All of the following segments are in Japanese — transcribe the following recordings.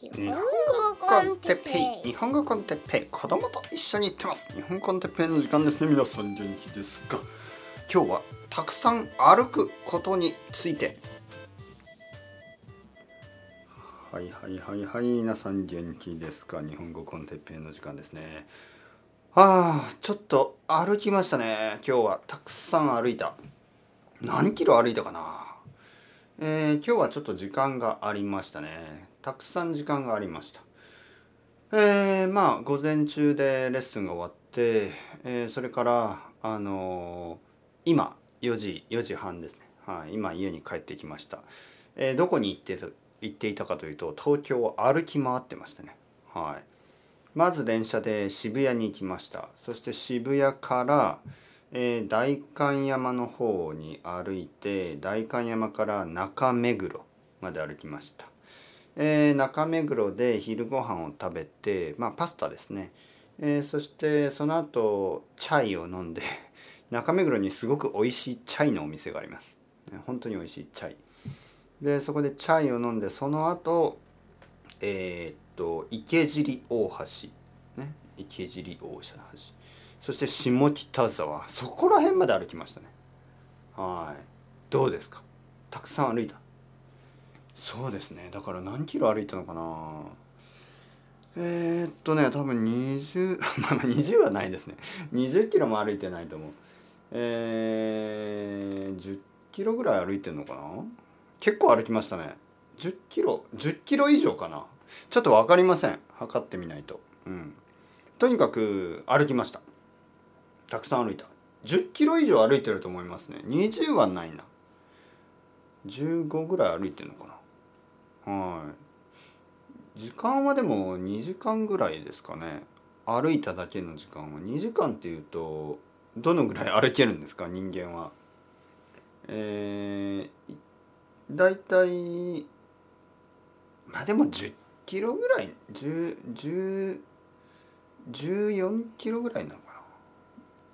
日本語コンテッペイ。日本語コンテッペイ。子供と一緒に行ってます。日本コンテッペイの時間ですね。皆さん元気ですか？今日はたくさん歩くことについて。はいはいはいはい。皆さん元気ですか？日本語コンテッペイの時間ですね。ああちょっと歩きましたね。今日はたくさん歩いた。何キロ歩いたかな？えー、今日はちょっと時間がありましたね。たくさん時間がありました。えー、まあ午前中でレッスンが終わって、えー、それからあのー、今4時4時半ですね。はい、今家に帰ってきました、えー、どこに行って行っていたかというと東京を歩き回ってましたね。はい。まず電車で渋谷に行きました。そして渋谷から、えー、代官山の方に歩いて代官山から中目黒まで歩きました。えー、中目黒で昼ご飯を食べて、まあ、パスタですね、えー、そしてその後チャイを飲んで 中目黒にすごく美味しいチャイのお店があります。本当に美味しいチャイ。でそこでチャイを飲んでその後えー、っと池尻大橋。ね池尻大橋。そして下北沢。そこら辺まで歩きましたね。はい。どうですか？たくさん歩いた。そうですね。だから何キロ歩いたのかな。えー、っとね多分20 まあ20はないですね。20キロも歩いてないと思う。えー、10キロぐらい歩いてんのかな。結構歩きましたね。10キロ10キロ以上かな。ちょっと分かりません。測ってみないと。うん。とにかく歩きました。たくさん歩いた。10キロ以上歩いてると思いますね。20はないな。15ぐらい歩いてるのかな。はい。時間はでも2時間ぐらいですかね。歩いただけの時間は。2時間っていうとどのぐらい歩けるんですか？人間は。えー、だいたいまあでも10キロぐらい10 14キロぐらいなのかな。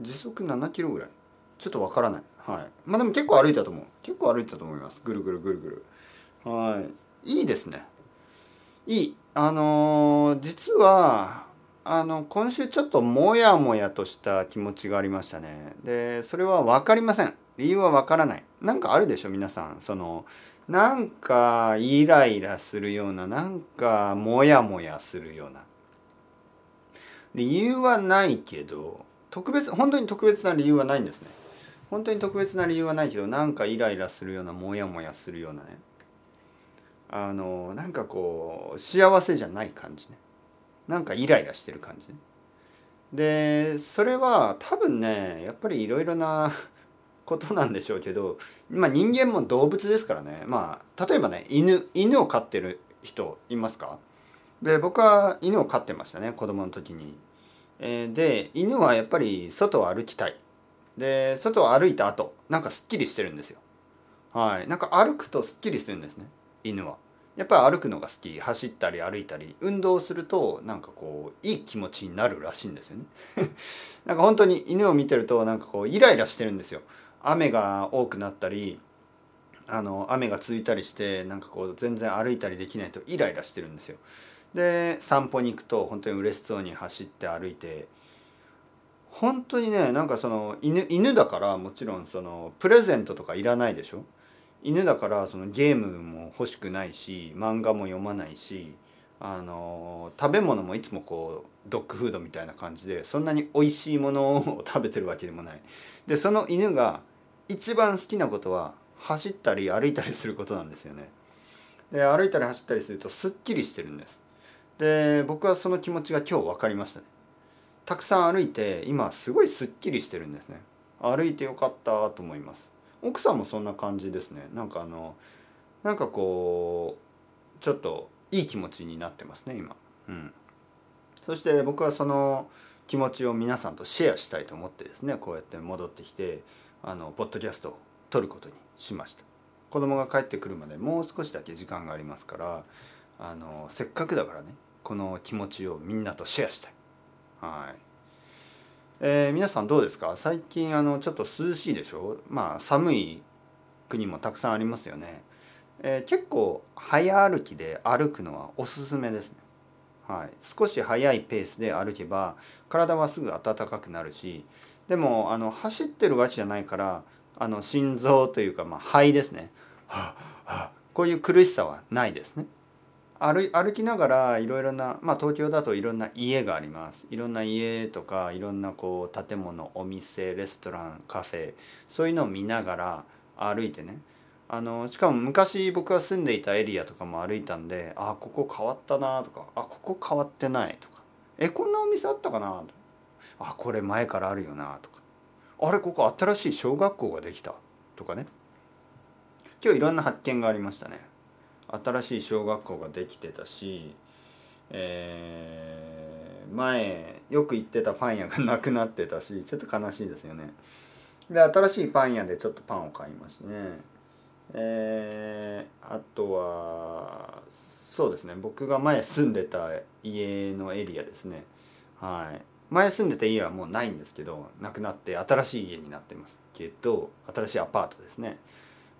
時速7キロぐらい。ちょっとわからない。はい。まあでも結構歩いたと思う。結構歩いたと思います。ぐるぐるぐるぐる。はい。いいですね。いい。あのー、実はあの今週ちょっとモヤモヤとした気持ちがありましたね。でそれは分かりません。理由は分からない。なんかあるでしょ皆さん。そのなんかイライラするようななんかモヤモヤするような。理由はないけど特別本当に特別な理由はないんですね。本当に特別な理由はないけどなんかイライラするようなモヤモヤするようなね。あのなんかこう幸せじゃない感じねなんかイライラしてる感じねでそれは多分ねやっぱりいろいろな ことなんでしょうけど、まあ、人間も動物ですからねまあ例えばね犬犬を飼ってる人いますか？で僕は犬を飼ってましたね子供の時に。えー、で犬はやっぱり外を歩きたい。で外を歩いた後なんかすっきりしてるんですよ。はいなんか歩くとすっきりするんですね犬は。やっぱ歩くのが好き。走ったり歩いたり運動するとなんかこういい気持ちになるらしいんですよね。なんか本当に犬を見てるとなんかこうイライラしてるんですよ。雨が多くなったりあの雨が続いたりしてなんかこう全然歩いたりできないとイライラしてるんですよ。で散歩に行くと本当に嬉しそうに走って歩いて本当にねなんかその犬犬だからもちろんそのプレゼントとかいらないでしょ？犬だからそのゲームも欲しくないし漫画も読まないしあの食べ物もいつもこうドッグフードみたいな感じでそんなに美味しいものを食べてるわけでもない。でその犬が一番好きなことは走ったり歩いたりすることなんですよね。で歩いたり走ったりするとすっきりしてるんです。で僕はその気持ちが今日分かりましたね。たくさん歩いて今すごいすっきりしてるんですね。歩いてよかったと思います。奥さんもそんな感じですね。なんかあのなんかこうちょっといい気持ちになってますね今。うん。そして僕はその気持ちを皆さんとシェアしたいと思ってですねこうやって戻ってきてあのポッドキャストを撮ることにしました。子供が帰ってくるまでもう少しだけ時間がありますからあのせっかくだからねこの気持ちをみんなとシェアしたい。はい。えー、皆さんどうですか？最近あのちょっと涼しいでしょ？まあ寒い国もたくさんありますよね。えー、結構早歩きで歩くのはおすすめですね。はい、少し速いペースで歩けば体はすぐ温かくなるしでもあの走ってるわけじゃないからあの心臓というか、まあ、肺ですね、はあ、こういう苦しさはないですね。歩歩きながらいろいろな、まあ、東京だといろんな家があります。いろんな家とかいろんなこう建物お店レストランカフェそういうのを見ながら歩いてね。あのしかも昔僕が住んでいたエリアとかも歩いたんであここ変わったなとかあここ変わってないとかえこんなお店あったかなあこれ前からあるよなとかあれここ新しい小学校ができたとかね。今日いろんな発見がありましたね。新しい小学校ができてたし、えー、前よく行ってたパン屋がなくなってたしちょっと悲しいですよね。で新しいパン屋でちょっとパンを買いますね。えー、あとはそうですね。僕が前住んでた家のエリアですね。はい。前住んでた家はもうないんですけどなくなって新しい家になってますけど新しいアパートですね。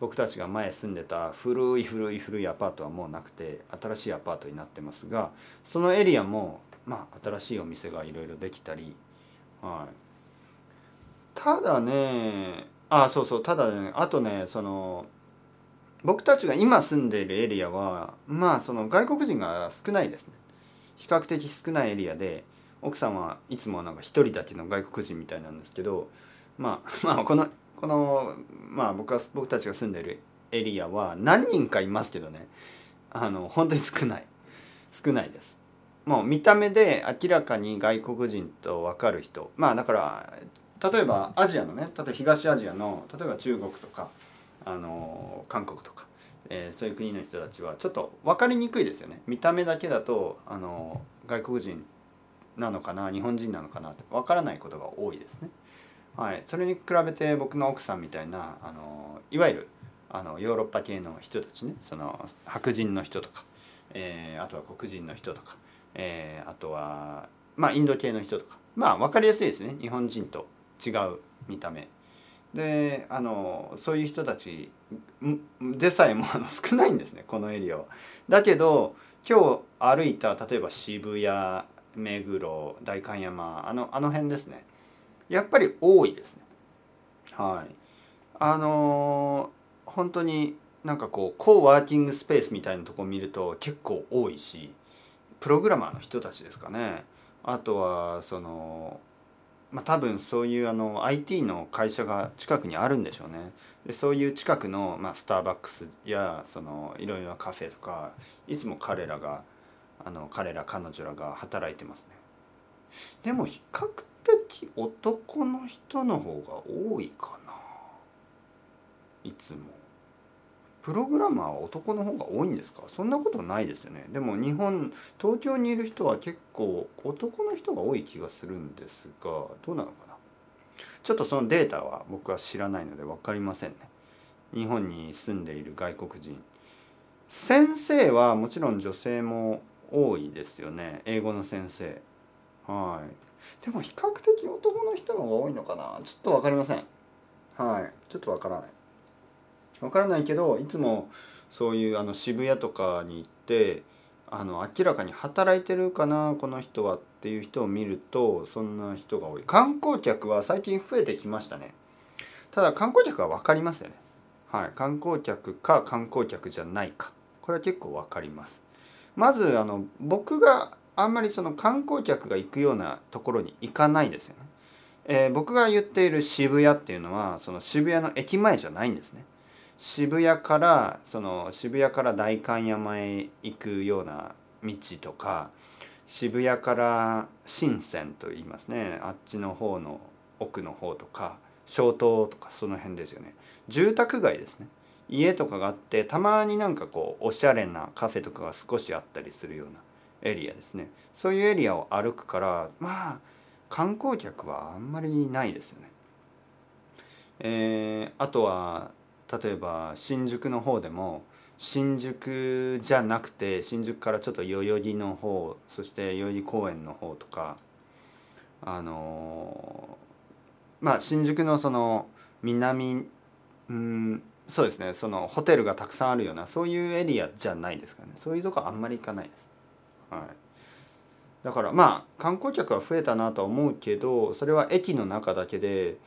僕たちが前住んでた古い古い古いアパートはもうなくて新しいアパートになってますがそのエリアもまあ新しいお店がいろいろできたり、はい、ただねあそうそうただねあとねその僕たちが今住んでいるエリアはまあその外国人が少ないですね。比較的少ないエリアで奥さんはいつもなんか一人だけの外国人みたいなんですけどまあ まあこのこのまあ僕は僕たちが住んでるエリアは何人かいますけどね。あの本当に少ない。少ないです。もう見た目で明らかに外国人と分かる人。まあだから例えばアジアのね例えば東アジアの例えば中国とかあの韓国とか、えー、そういう国の人たちはちょっと分かりにくいですよね。見た目だけだとあの外国人なのかな日本人なのかなって分からないことが多いですね。はい、それに比べて僕の奥さんみたいなあのいわゆるあのヨーロッパ系の人たちねその白人の人とか、えー、あとは黒人の人とか、えー、あとはまあインド系の人とかまあ分かりやすいですね。日本人と違う見た目。であのそういう人たちでさえもあの少ないんですねこのエリアは。だけど今日歩いた例えば渋谷目黒代官山あのあの辺ですね。やっぱり多いですね。はい。あのー、本当になんかこうコーワーキングスペースみたいなとこ見ると結構多いしプログラマーの人たちですかねあとはそのまあ、多分そういうあの IT の会社が近くにあるんでしょうねでそういう近くの、まあ、スターバックスやそのいろいろなカフェとかいつも彼らがあの彼ら彼女らが働いてますねでも比較的男の人の方が多いかな。いつも。プログラマーは男の方が多いんですか？そんなことないですよね。でも日本東京にいる人は結構男の人が多い気がするんですがどうなのかな？ちょっとそのデータは僕は知らないので分かりませんね。日本に住んでいる外国人。先生はもちろん女性も多いですよね。英語の先生。はい。でも比較的男の人の方が多いのかな？ちょっと分かりません。はい。ちょっと分からない。分からないけどいつもそういうあの渋谷とかに行ってあの明らかに働いてるかなこの人はっていう人を見るとそんな人が多い。観光客は最近増えてきましたね。ただ観光客は分かりますよね。はい。観光客か観光客じゃないか。これは結構分かります。まずあの僕があんまりその観光客が行くようなところに行かないですよね、えー、僕が言っている渋谷っていうのはその渋谷の駅前じゃないんですね。渋谷からその渋谷から代官山へ行くような道とか渋谷から深センと言いますね。あっちの方の奥の方とか小東とかその辺ですよね。住宅街ですね。家とかがあってたまになんかこうおしゃれなカフェとかが少しあったりするようなエリアですねそういうエリアを歩くからまあ観光客はあんまりないですよね。えー、あとは例えば新宿の方でも新宿じゃなくて新宿からちょっと代々木の方そして代々木公園の方とかあのまあ新宿のその南うんそうですねそのホテルがたくさんあるようなそういうエリアじゃないですかねそういうとこあんまり行かないです。はいだからまあ観光客は増えたなとは思うけどそれは駅の中だけで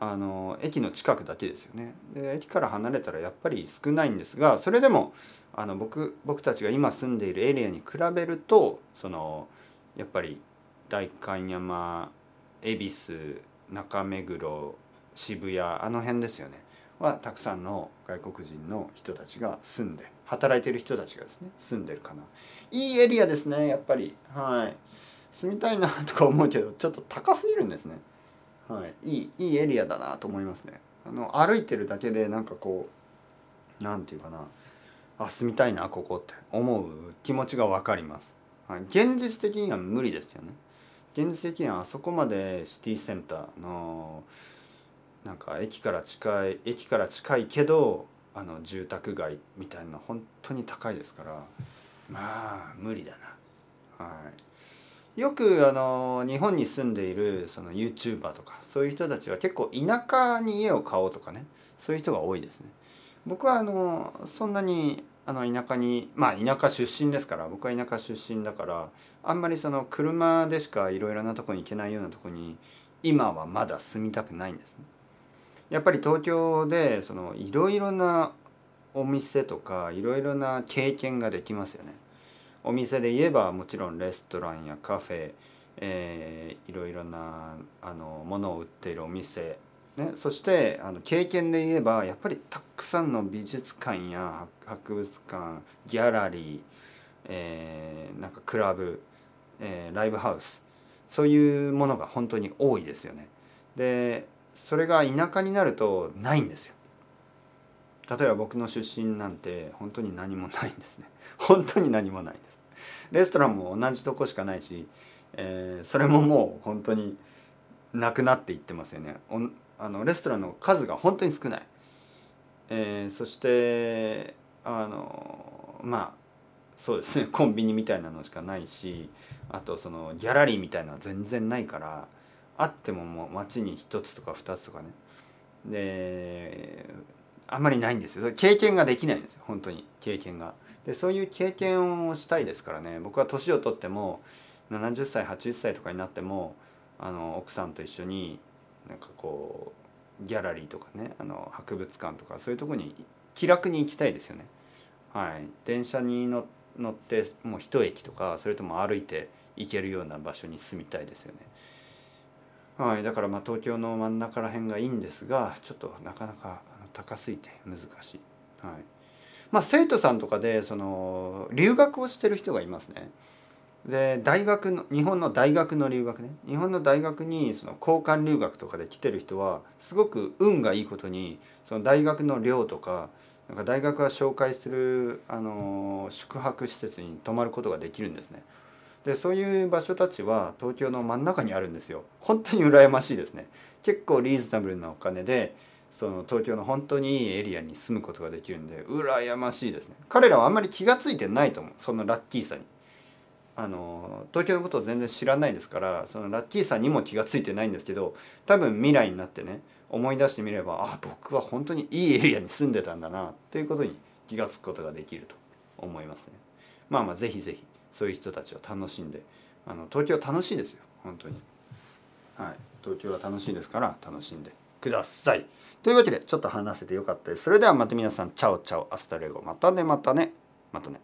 あの駅の近くだけですよね。で駅から離れたらやっぱり少ないんですがそれでもあの僕僕たちが今住んでいるエリアに比べるとそのやっぱり代官山恵比寿中目黒渋谷あの辺ですよねはたくさんの外国人の人たちが住んで働いてる人たちがですね住んでるかな。いいエリアですねやっぱり。はい。住みたいなとか思うけどちょっと高すぎるんですね。はい。いいいいエリアだなと思いますね。あの歩いてるだけでなんかこうなんていうかな。あ住みたいなここって思う気持ちが分かります、はい、現実的には無理ですよね。現実的にはあそこまでシティセンターのなんか駅から近い駅から近いけどあの住宅街みたいな本当に高いですからまあ無理だな。はい、よくあの日本に住んでいるその YouTuber とかそういう人たちは結構田舎に家を買おうとかねそういう人が多いですね。僕はあのそんなにあの田舎にまあ田舎出身ですから僕は田舎出身だからあんまりその車でしかいろいろなとこに行けないようなとこに今はまだ住みたくないんですね。やっぱり東京でそのいろいろなお店とかいろいろな経験ができますよね。お店で言えばもちろんレストランやカフェ、えー、いろいろなあのものを売っているお店、ね、そしてあの経験で言えばやっぱりたくさんの美術館や博物館ギャラリー、えー、なんかクラブ、えー、ライブハウスそういうものが本当に多いですよね。でそれが田舎になるとないんですよ。例えば僕の出身なんて本当に何もないんですね。本当に何もないんです。レストランも同じとこしかないし、えー、それももう本当になくなっていってますよね。あのレストランの数が本当に少ない、えー、そしてあのまあそうですね。コンビニみたいなのしかないしあとそのギャラリーみたいなのは全然ないからあってももう町に1つとか2つとかね。であんまりないんですよ。経験ができないんですよ。本当に。経験が。でそういう経験をしたいですからね。僕は年を取っても70歳80歳とかになってもあの奥さんと一緒になんかこうギャラリーとかねあの博物館とかそういうとこに気楽に行きたいですよね。はい。電車に乗ってもう一駅とかそれとも歩いて行けるような場所に住みたいですよね。はい、だからまあ東京の真ん中ら辺がいいんですがちょっとなかなか高すぎて難しい。はいまあ、生徒さんとかでその留学をしてる人がいますね。で大学の日本の大学の留学ね日本の大学にその交換留学とかで来てる人はすごく運がいいことにその大学の寮とかなんか大学が紹介するあの宿泊施設に泊まることができるんですね。でそういう場所たちは東京の真ん中にあるんですよ。本当に羨ましいですね。結構リーズナブルなお金でその東京の本当にいいエリアに住むことができるんで羨ましいですね。彼らはあんまり気が付いてないと思う。そのラッキーさに。あの東京のことを全然知らないですからそのラッキーさにも気が付いてないんですけど多分未来になってね思い出してみればあ僕は本当にいいエリアに住んでたんだなっていうことに気が付くことができると思いますね。まあまあぜひぜひ。そういう人たちを楽しんであの東京楽しいですよ本当に。はい。東京は楽しいですから楽しんでください。というわけでちょっと話せてよかったです。それではまた皆さん chao chao hasta luego。またねまたねまたね。